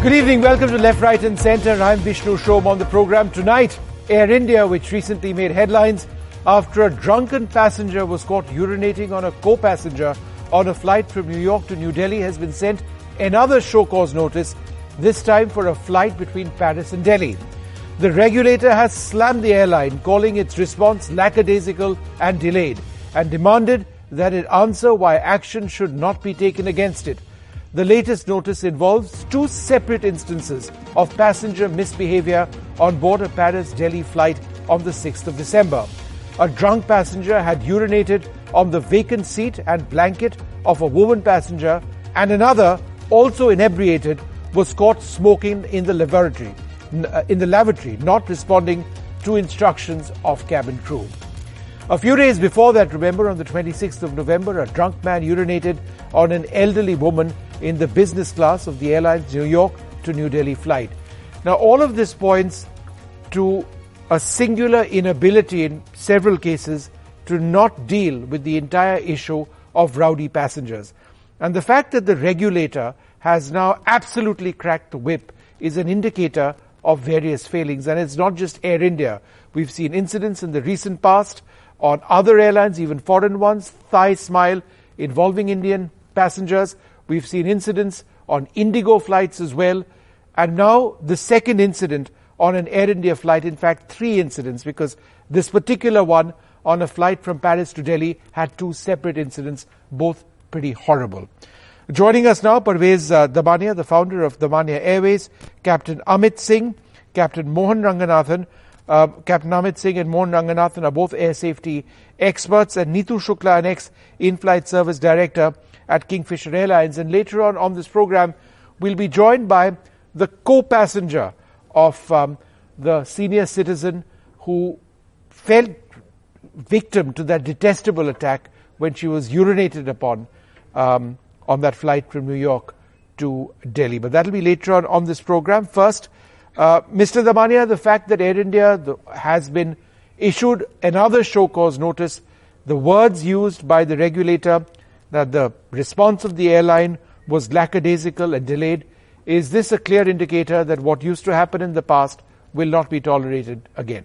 Good evening. Welcome to Left, Right, and Centre. I'm Vishnu Som on the program tonight. Air India, which recently made headlines after a drunken passenger was caught urinating on a co-passenger on a flight from New York to New Delhi, has been sent another show cause notice, this time for a flight between Paris and Delhi. The regulator has slammed the airline, calling its response lackadaisical and delayed, and demanded that it answer why action should not be taken against it. The latest notice involves two separate instances of passenger misbehavior on board a Paris Delhi flight on the 6th of December. A drunk passenger had urinated on the vacant seat and blanket of a woman passenger, and another, also inebriated, was caught smoking in the lavatory, uh, in the lavatory, not responding to instructions of cabin crew. A few days before that, remember, on the 26th of November, a drunk man urinated on an elderly woman in the business class of the airline's New York to New Delhi flight. Now, all of this points to a singular inability in several cases to not deal with the entire issue of rowdy passengers. And the fact that the regulator has now absolutely cracked the whip is an indicator of various failings. And it's not just Air India. We've seen incidents in the recent past on other airlines, even foreign ones, Thai Smile, involving Indian passengers. We've seen incidents on Indigo flights as well. And now the second incident on an Air India flight, in fact, three incidents, because this particular one on a flight from Paris to Delhi had two separate incidents, both pretty horrible. Joining us now, Parvez uh, Damania, the founder of Damania Airways, Captain Amit Singh, Captain Mohan Ranganathan. Uh, Captain Amit Singh and Mohan Ranganathan are both air safety experts, and Neetu Shukla, an ex in-flight service director at Kingfisher Airlines. And later on on this program, we'll be joined by the co-passenger of um, the senior citizen who fell victim to that detestable attack when she was urinated upon um, on that flight from New York to Delhi. But that'll be later on on this program. First, uh, Mr. Damania, the fact that Air India has been issued another show cause notice, the words used by the regulator that the response of the airline was lackadaisical and delayed. Is this a clear indicator that what used to happen in the past will not be tolerated again?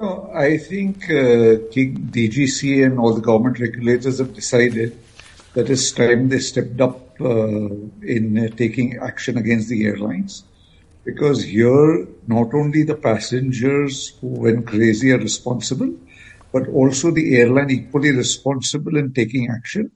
No, I think uh, DGC and all the government regulators have decided that it's time they stepped up uh, in uh, taking action against the airlines. Because here, not only the passengers who went crazy are responsible, but also the airline equally responsible in taking action.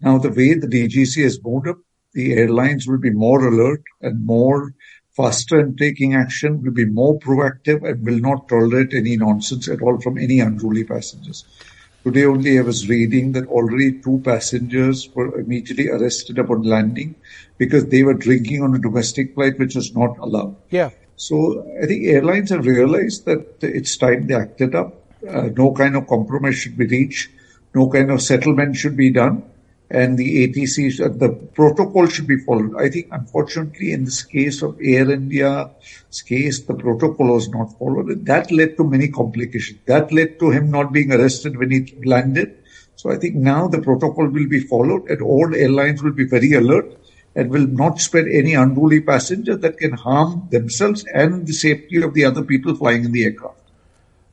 Now, the way the DGC has moved up, the airlines will be more alert and more faster in taking action, will be more proactive and will not tolerate any nonsense at all from any unruly passengers. Today only I was reading that already two passengers were immediately arrested upon landing because they were drinking on a domestic flight, which was not allowed. Yeah. So I think airlines have realized that it's time they acted up. Uh, no kind of compromise should be reached. No kind of settlement should be done and the ATC, uh, the protocol should be followed. I think, unfortunately, in this case of Air India's case, the protocol was not followed. That led to many complications. That led to him not being arrested when he landed. So I think now the protocol will be followed and all airlines will be very alert and will not spread any unruly passenger that can harm themselves and the safety of the other people flying in the aircraft.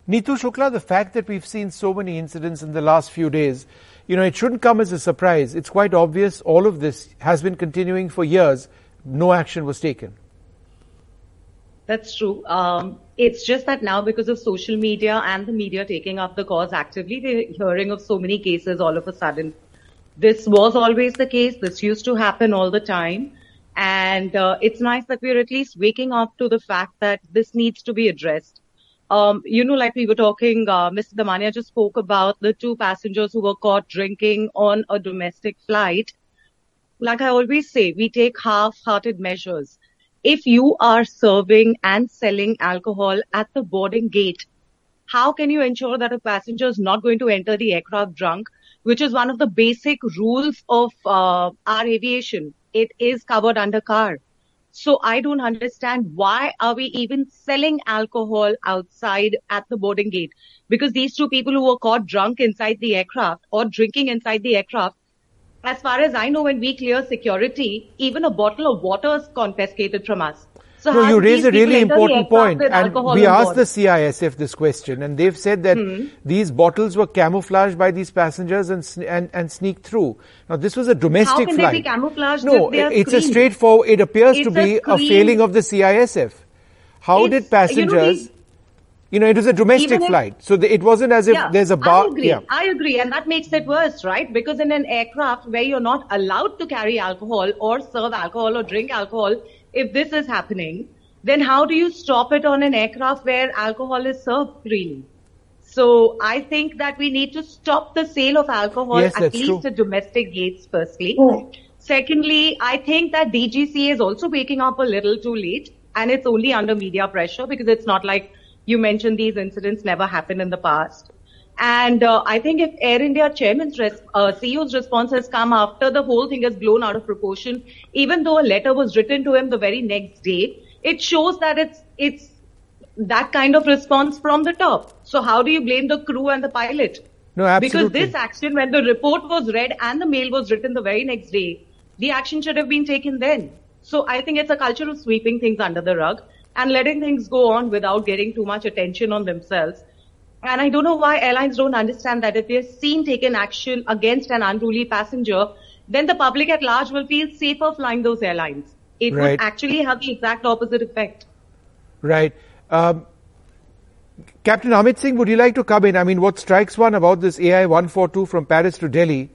Neetu Shukla, the fact that we've seen so many incidents in the last few days, you know, it shouldn't come as a surprise. It's quite obvious all of this has been continuing for years. No action was taken. That's true. Um, it's just that now because of social media and the media taking up the cause actively, we're hearing of so many cases all of a sudden. This was always the case. This used to happen all the time. And uh, it's nice that we're at least waking up to the fact that this needs to be addressed. Um, you know, like we were talking, uh, Mr. Damania just spoke about the two passengers who were caught drinking on a domestic flight. Like I always say, we take half-hearted measures. If you are serving and selling alcohol at the boarding gate, how can you ensure that a passenger is not going to enter the aircraft drunk, which is one of the basic rules of uh, our aviation? It is covered under car. So I don't understand why are we even selling alcohol outside at the boarding gate? Because these two people who were caught drunk inside the aircraft or drinking inside the aircraft, as far as I know, when we clear security, even a bottle of water is confiscated from us. So no, you raise a really important point, and we asked the CISF this question, and they've said that hmm. these bottles were camouflaged by these passengers and and, and sneaked through. Now, this was a domestic How can flight. They be camouflaged no, it's a straightforward. It appears it's to be a, a, failing of the CISF. How it's, did passengers? You know, you know, it was a domestic flight, so the, it wasn't as if yeah, there's a bar. I agree. Yeah. I agree, and that makes it worse, right? Because in an aircraft where you're not allowed to carry alcohol or serve alcohol or drink alcohol, if this is happening, then how do you stop it on an aircraft where alcohol is served freely? So I think that we need to stop the sale of alcohol yes, at least true. at domestic gates firstly. Oh. Secondly, I think that DGCA is also waking up a little too late and it's only under media pressure because it's not like you mentioned these incidents never happened in the past. And uh, I think if Air India chairman's res- uh, CEO's response has come after the whole thing has blown out of proportion, even though a letter was written to him the very next day, it shows that it's it's that kind of response from the top. So how do you blame the crew and the pilot? No, absolutely. Because this action, when the report was read and the mail was written the very next day, the action should have been taken then. So I think it's a culture of sweeping things under the rug and letting things go on without getting too much attention on themselves. And I don't know why airlines don't understand that if they're seen taking action against an unruly passenger, then the public at large will feel safer flying those airlines it right. would actually have the exact opposite effect. Right. Um, Captain Amit Singh, would you like to come in? I mean, what strikes one about this AI 142 from Paris to Delhi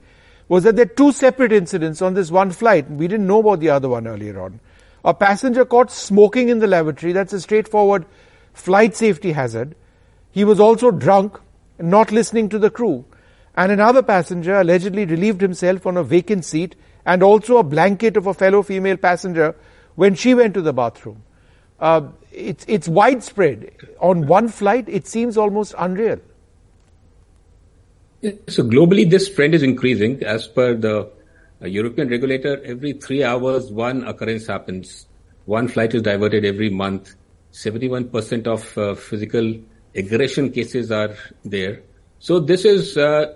was that there are two separate incidents on this one flight. We didn't know about the other one earlier on. A passenger caught smoking in the lavatory. That's a straightforward flight safety hazard. He was also drunk not listening to the crew. And another passenger allegedly relieved himself on a vacant seat and also a blanket of a fellow female passenger when she went to the bathroom. Uh, it's, it's widespread. On one flight, it seems almost unreal. So globally, this trend is increasing. As per the uh, European regulator, every three hours, one occurrence happens. One flight is diverted every month. 71% of uh, physical aggression cases are there. So this is uh,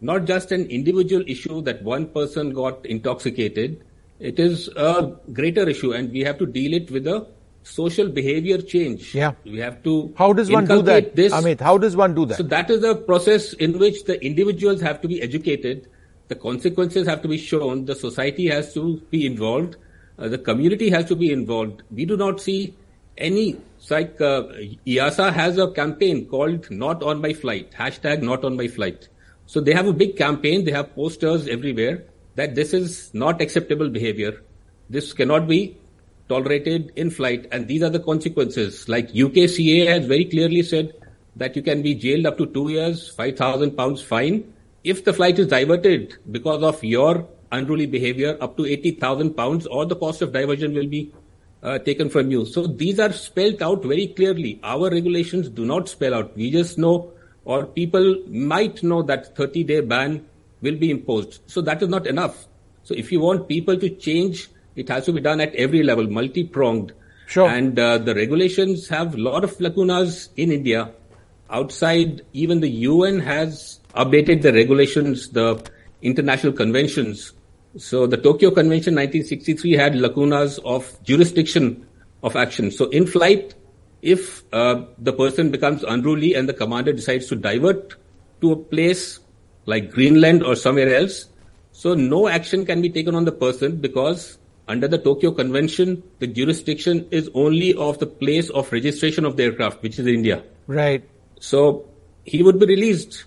not just an individual issue that one person got intoxicated. It is a greater issue, and we have to deal it with a social behavior change. Yeah. We have to. How does one do that? This. Amit, how does one do that? So that is a process in which the individuals have to be educated, the consequences have to be shown, the society has to be involved, uh, the community has to be involved. We do not see any like uh, EASA has a campaign called "Not on my flight" hashtag Not on my flight. So they have a big campaign. They have posters everywhere that this is not acceptable behavior. This cannot be tolerated in flight. And these are the consequences. Like UKCA has very clearly said that you can be jailed up to two years, 5,000 pounds fine. If the flight is diverted because of your unruly behavior, up to 80,000 pounds or the cost of diversion will be uh, taken from you. So these are spelled out very clearly. Our regulations do not spell out. We just know or people might know that 30 day ban will be imposed. So that is not enough. So if you want people to change, it has to be done at every level, multi-pronged. Sure. And uh, the regulations have a lot of lacunas in India. Outside, even the UN has updated the regulations, the international conventions. So the Tokyo Convention 1963 had lacunas of jurisdiction of action. So in flight, if uh, the person becomes unruly and the commander decides to divert to a place like Greenland or somewhere else, so no action can be taken on the person because under the Tokyo Convention, the jurisdiction is only of the place of registration of the aircraft, which is India. Right. So he would be released.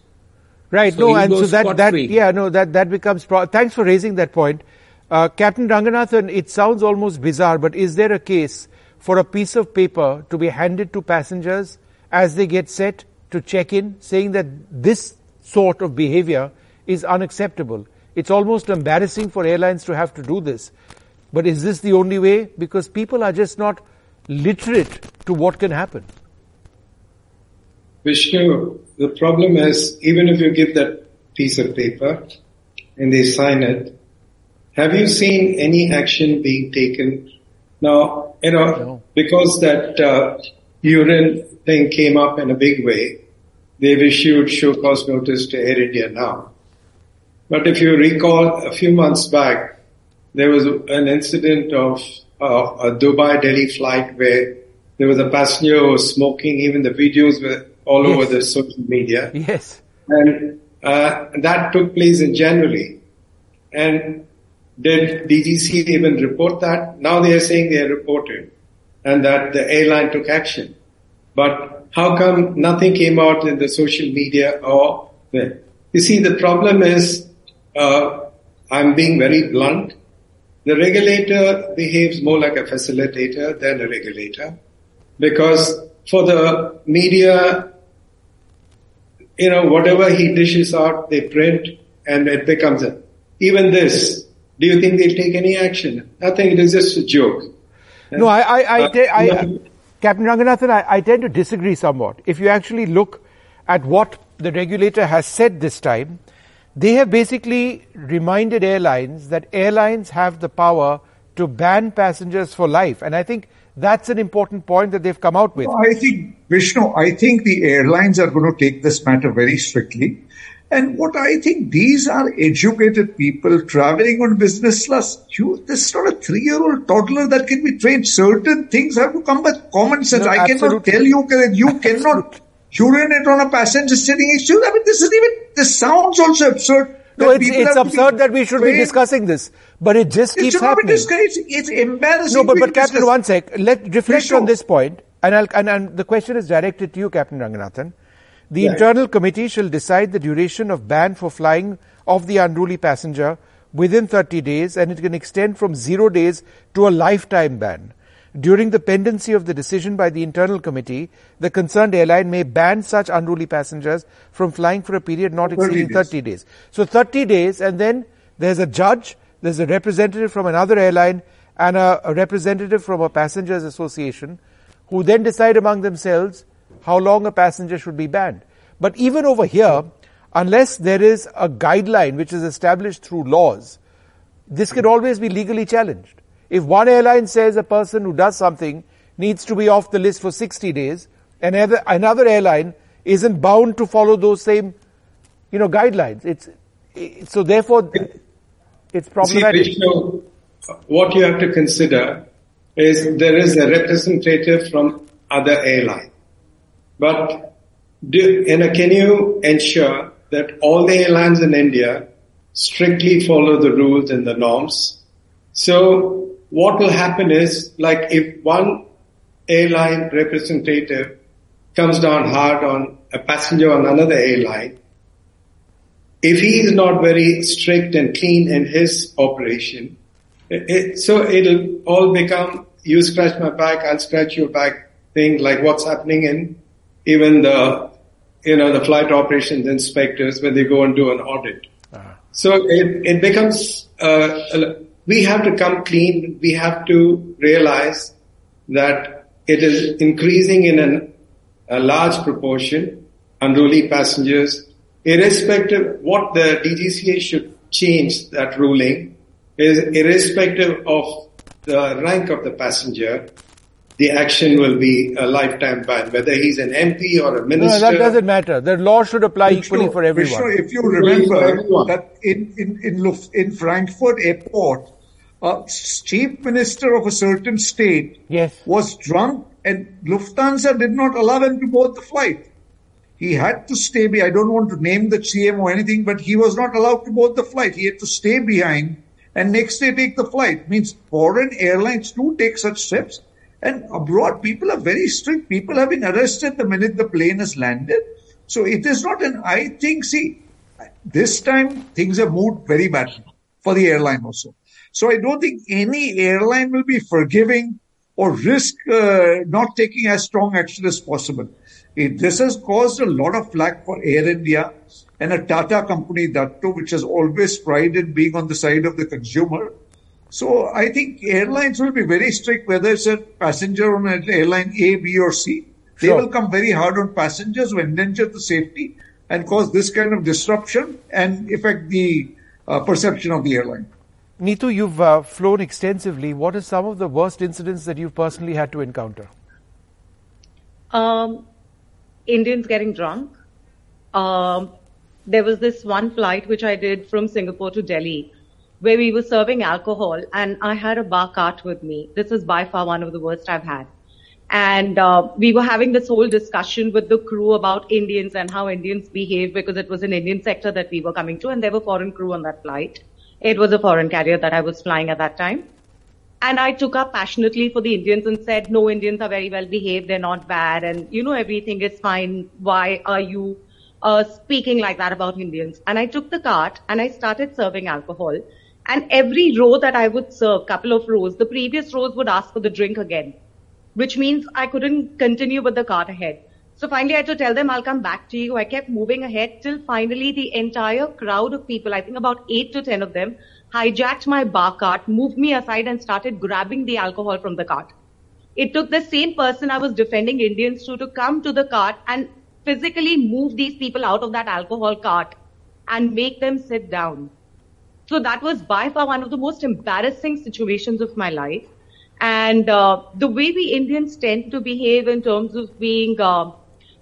Right. So no, and so that that yeah, no, that that becomes. Pro- Thanks for raising that point, uh, Captain Ranganathan. It sounds almost bizarre, but is there a case for a piece of paper to be handed to passengers as they get set to check in, saying that this sort of behavior is unacceptable. It's almost embarrassing for airlines to have to do this. But is this the only way? Because people are just not literate to what can happen. Vishnu, the problem is even if you give that piece of paper and they sign it, have you seen any action being taken now, you know, no. because that uh, urine thing came up in a big way, they've issued show cause notice to Air India now. But if you recall a few months back, there was an incident of uh, a Dubai Delhi flight where there was a passenger who was smoking. Even the videos were all yes. over the social media. Yes. And uh, that took place in January. And did DGC even report that? Now they are saying they are reported and that the airline took action. But how come nothing came out in the social media or the, you see the problem is, uh, I'm being very blunt. The regulator behaves more like a facilitator than a regulator because for the media, you know, whatever he dishes out, they print and it becomes a, even this, do you think they'll take any action? Nothing, it is just a joke. No, I, I, I, uh, I, I Captain Ranganathan, I, I tend to disagree somewhat. If you actually look at what the regulator has said this time, they have basically reminded airlines that airlines have the power to ban passengers for life. And I think that's an important point that they've come out with. I think, Vishnu, I think the airlines are going to take this matter very strictly. And what I think these are educated people traveling on business class. You, this is not a three-year-old toddler that can be trained. Certain things have to come with common sense. No, I cannot tell you that you cannot urinate on a passenger sitting next to you. I mean, this is even, this sounds also absurd. No, it's, it's absurd that we should be discussing this, but it just keeps happening. It's, it's embarrassing. No, but, but Captain, one sec. Let reflect on this point, and, I'll, and, and the question is directed to you, Captain Ranganathan. The yeah. internal committee shall decide the duration of ban for flying of the unruly passenger within 30 days and it can extend from zero days to a lifetime ban. During the pendency of the decision by the internal committee, the concerned airline may ban such unruly passengers from flying for a period not exceeding 30 days. So 30 days and then there's a judge, there's a representative from another airline and a, a representative from a passengers association who then decide among themselves how long a passenger should be banned. But even over here, unless there is a guideline which is established through laws, this can always be legally challenged. If one airline says a person who does something needs to be off the list for 60 days, and another airline isn't bound to follow those same, you know, guidelines. It's, it, so therefore, it's problematic. See, Vishnu, what you have to consider is there is a representative from other airline. But do, can you ensure that all the airlines in India strictly follow the rules and the norms? So what will happen is, like if one airline representative comes down hard on a passenger on another airline, if he is not very strict and clean in his operation, it, so it'll all become you scratch my back, I'll scratch your back thing like what's happening in even the, you know, the flight operations inspectors when they go and do an audit. Uh-huh. So it, it becomes, uh, we have to come clean. We have to realize that it is increasing in an, a large proportion, unruly passengers, irrespective what the DGCA should change that ruling is irrespective of the rank of the passenger the action will be a lifetime ban, whether he's an MP or a minister. No, that doesn't matter. The law should apply equally for everyone. if you remember that in, in, in, in Frankfurt airport, a chief minister of a certain state yes. was drunk and Lufthansa did not allow him to board the flight. He had to stay behind. I don't want to name the CM or anything, but he was not allowed to board the flight. He had to stay behind and next day take the flight. Means foreign airlines do take such steps and abroad, people are very strict. People have been arrested the minute the plane has landed. So it is not an, I think, see, this time things have moved very badly for the airline also. So I don't think any airline will be forgiving or risk uh, not taking as strong action as possible. It, this has caused a lot of flack for Air India and a Tata company, that too, which has always prided being on the side of the consumer. So I think airlines will be very strict whether it's a passenger on an airline A, B or C. They sure. will come very hard on passengers who endanger the safety and cause this kind of disruption and affect the uh, perception of the airline. Neetu, you've uh, flown extensively. What are some of the worst incidents that you've personally had to encounter? Um, Indians getting drunk. Um, there was this one flight which I did from Singapore to Delhi where we were serving alcohol and I had a bar cart with me. This is by far one of the worst I've had. And uh, we were having this whole discussion with the crew about Indians and how Indians behave because it was an Indian sector that we were coming to and there were foreign crew on that flight. It was a foreign carrier that I was flying at that time. And I took up passionately for the Indians and said, no, Indians are very well behaved. They're not bad. And, you know, everything is fine. Why are you uh, speaking like that about Indians? And I took the cart and I started serving alcohol. And every row that I would serve, couple of rows, the previous rows would ask for the drink again which means I couldn't continue with the cart ahead. So finally I had to tell them I'll come back to you. I kept moving ahead till finally the entire crowd of people, I think about eight to ten of them, hijacked my bar cart, moved me aside and started grabbing the alcohol from the cart. It took the same person I was defending Indians to to come to the cart and physically move these people out of that alcohol cart and make them sit down. So that was by far one of the most embarrassing situations of my life. And uh, the way we Indians tend to behave in terms of being, uh,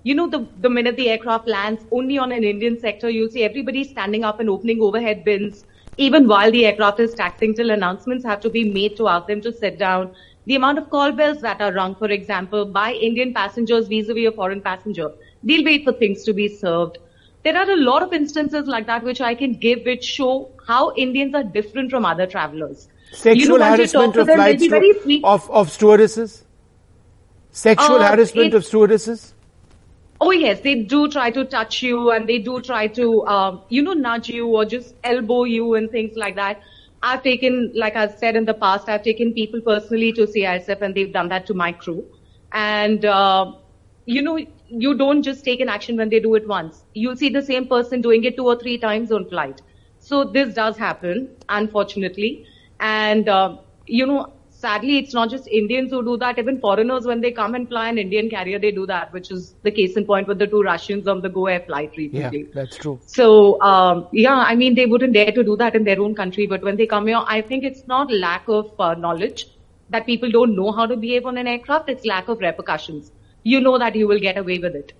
you know, the, the minute the aircraft lands only on an Indian sector, you'll see everybody standing up and opening overhead bins, even while the aircraft is taxing till announcements have to be made to ask them to sit down. The amount of call bells that are rung, for example, by Indian passengers vis-a-vis a foreign passenger. They'll wait for things to be served. There are a lot of instances like that which I can give which show how Indians are different from other travelers sexual you know, harassment of flight stu- of, of stewardesses? Sexual uh, harassment of stewardesses? Oh yes, they do try to touch you and they do try to, um, you know, nudge you or just elbow you and things like that. I've taken, like I've said in the past, I've taken people personally to CISF and they've done that to my crew. And, uh, you know, you don't just take an action when they do it once. You'll see the same person doing it two or three times on flight. So this does happen, unfortunately. And, uh, you know, sadly, it's not just Indians who do that. Even foreigners, when they come and fly an Indian carrier, they do that, which is the case in point with the two Russians on the Go Air flight recently. Yeah, that's true. So, um, yeah, I mean, they wouldn't dare to do that in their own country. But when they come here, I think it's not lack of uh, knowledge that people don't know how to behave on an aircraft. It's lack of repercussions. You know that you will get away with it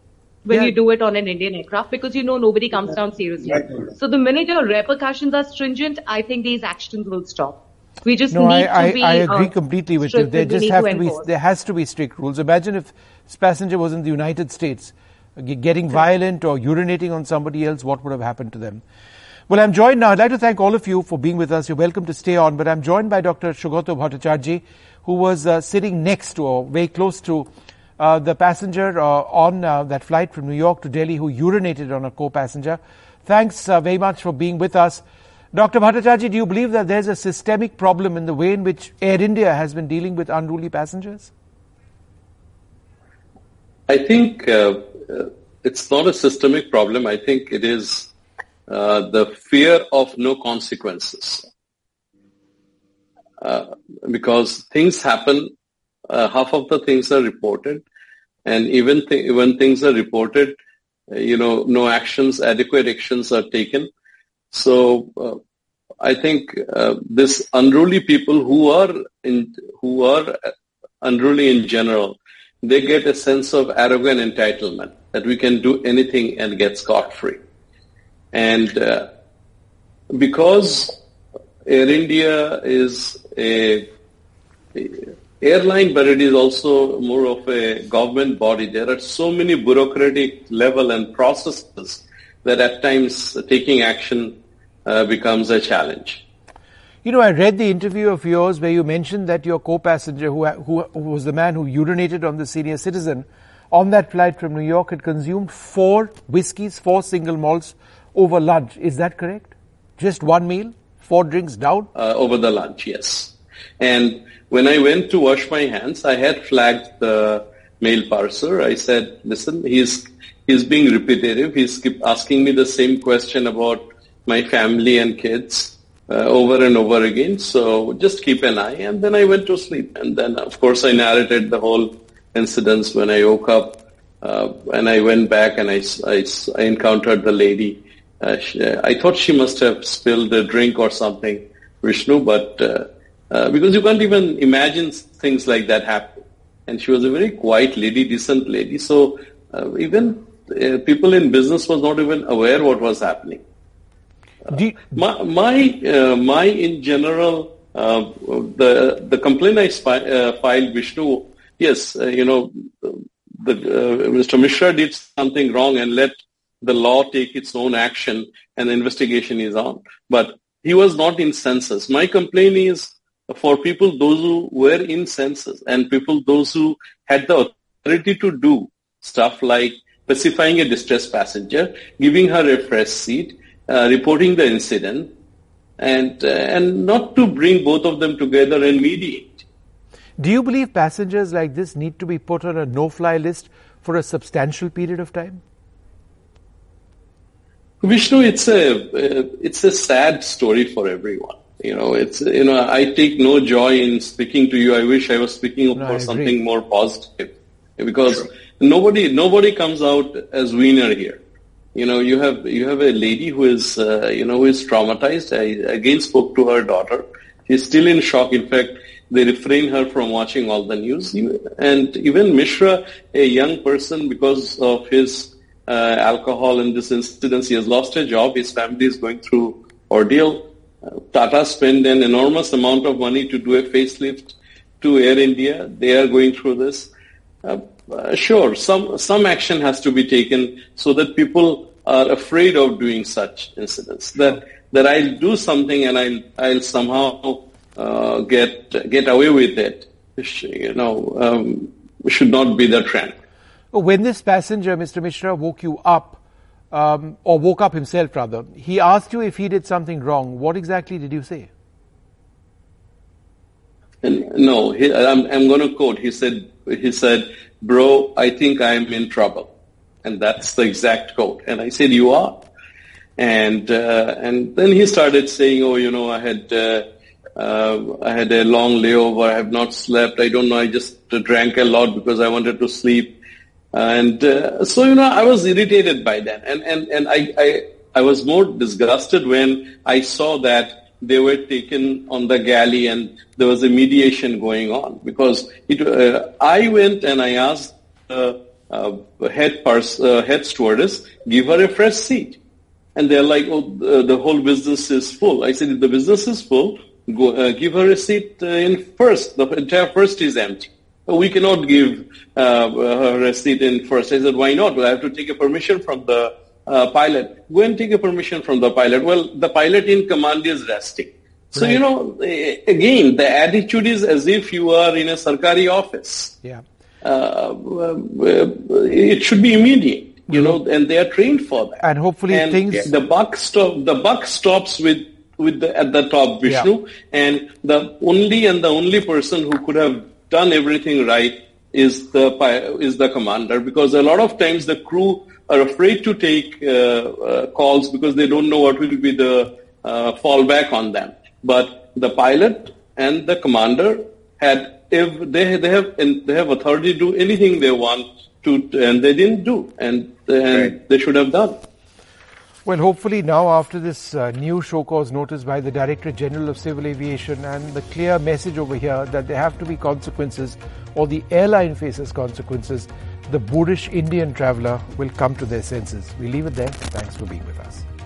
when yeah. you do it on an Indian aircraft because you know nobody comes down seriously. So the minute your repercussions are stringent, I think these actions will stop. We just no, need I, to be. I agree uh, completely with you. There just have to, to be. There has to be strict rules. Imagine if this passenger was in the United States, uh, getting violent or urinating on somebody else. What would have happened to them? Well, I'm joined now. I'd like to thank all of you for being with us. You're welcome to stay on, but I'm joined by Dr. Sugata Bhattacharjee, who was uh, sitting next to or very close to uh, the passenger uh, on uh, that flight from New York to Delhi who urinated on a co-passenger. Thanks very much for being with us. Dr. Bhattacharjee, do you believe that there's a systemic problem in the way in which Air India has been dealing with unruly passengers? I think uh, it's not a systemic problem. I think it is uh, the fear of no consequences. Uh, because things happen, uh, half of the things are reported, and even th- when things are reported, uh, you know, no actions, adequate actions are taken so uh, I think uh, this unruly people who are in, who are unruly in general, they get a sense of arrogant entitlement that we can do anything and get scot free. And uh, because Air India is a, a airline, but it is also more of a government body. There are so many bureaucratic level and processes that at times taking action uh, becomes a challenge. You know, I read the interview of yours where you mentioned that your co-passenger, who, who, who was the man who urinated on the senior citizen, on that flight from New York had consumed four whiskeys, four single malts over lunch. Is that correct? Just one meal, four drinks down? Uh, over the lunch, yes. And when I went to wash my hands, I had flagged the male purser. I said, listen, he's, he's being repetitive. He's keep asking me the same question about my family and kids uh, over and over again. So just keep an eye. And then I went to sleep. And then, of course, I narrated the whole incidents when I woke up. Uh, and I went back and I, I, I encountered the lady. Uh, she, I thought she must have spilled a drink or something, Vishnu, but uh, uh, because you can't even imagine things like that happen. And she was a very quiet lady, decent lady. So uh, even people in business was not even aware what was happening. You, my my, uh, my in general uh, the the complaint I uh, filed Vishnu yes you know the, Mr. Mishra did something wrong and let the law take its own action and the investigation is on but he was not in census my complaint is for people those who were in census and people those who had the authority to do stuff like specifying a distressed passenger, giving her a fresh seat, uh, reporting the incident, and uh, and not to bring both of them together and mediate. Do you believe passengers like this need to be put on a no-fly list for a substantial period of time? Vishnu, it's a uh, it's a sad story for everyone. You know, it's you know I take no joy in speaking to you. I wish I was speaking no, for something more positive because True. nobody nobody comes out as winner here. You know, you have you have a lady who is uh, you know who is traumatized. I again spoke to her daughter. She's still in shock. In fact, they refrain her from watching all the news. And even Mishra, a young person, because of his uh, alcohol and this incident, he has lost a job. His family is going through ordeal. Uh, Tata spent an enormous amount of money to do a facelift to Air India. They are going through this. Uh, sure, some some action has to be taken so that people are afraid of doing such incidents. That that I'll do something and I'll I'll somehow uh, get get away with it. You know, um, should not be the trend. When this passenger, Mr. Mishra, woke you up, um, or woke up himself rather, he asked you if he did something wrong. What exactly did you say? And no, he, I'm, I'm going to quote. He said, he said, bro, I think I'm in trouble. And that's the exact quote. And I said, you are. And, uh, and then he started saying, oh, you know, I had, uh, uh, I had a long layover. I have not slept. I don't know. I just drank a lot because I wanted to sleep. And uh, so, you know, I was irritated by that. And, and, and I, I, I was more disgusted when I saw that they were taken on the galley and there was a mediation going on because it, uh, I went and I asked the uh, head, pars- uh, head stewardess, give her a fresh seat. And they're like, oh, the, the whole business is full. I said, if the business is full, go, uh, give her a seat uh, in first. The entire first is empty. We cannot give uh, her a seat in first. I said, why not? Well, I have to take a permission from the uh, pilot. Go and take a permission from the pilot. Well, the pilot in command is resting. So, right. you know, again, the attitude is as if you are in a Sarkari office. Yeah. Uh, it should be immediate, you know, and they are trained for that. And hopefully and things... The buck, stop, the buck stops with, with the, at the top, Vishnu, yeah. and the only and the only person who could have done everything right is the is the commander because a lot of times the crew are afraid to take uh, uh, calls because they don't know what will be the uh, fallback on them. But the pilot and the commander had if they they have they have authority to do anything they want to, and they didn't do, and, and right. they should have done. Well, hopefully now after this uh, new show cause notice by the Director General of Civil Aviation and the clear message over here that there have to be consequences or the airline faces consequences, the boorish Indian traveller will come to their senses. We leave it there. Thanks for being with us.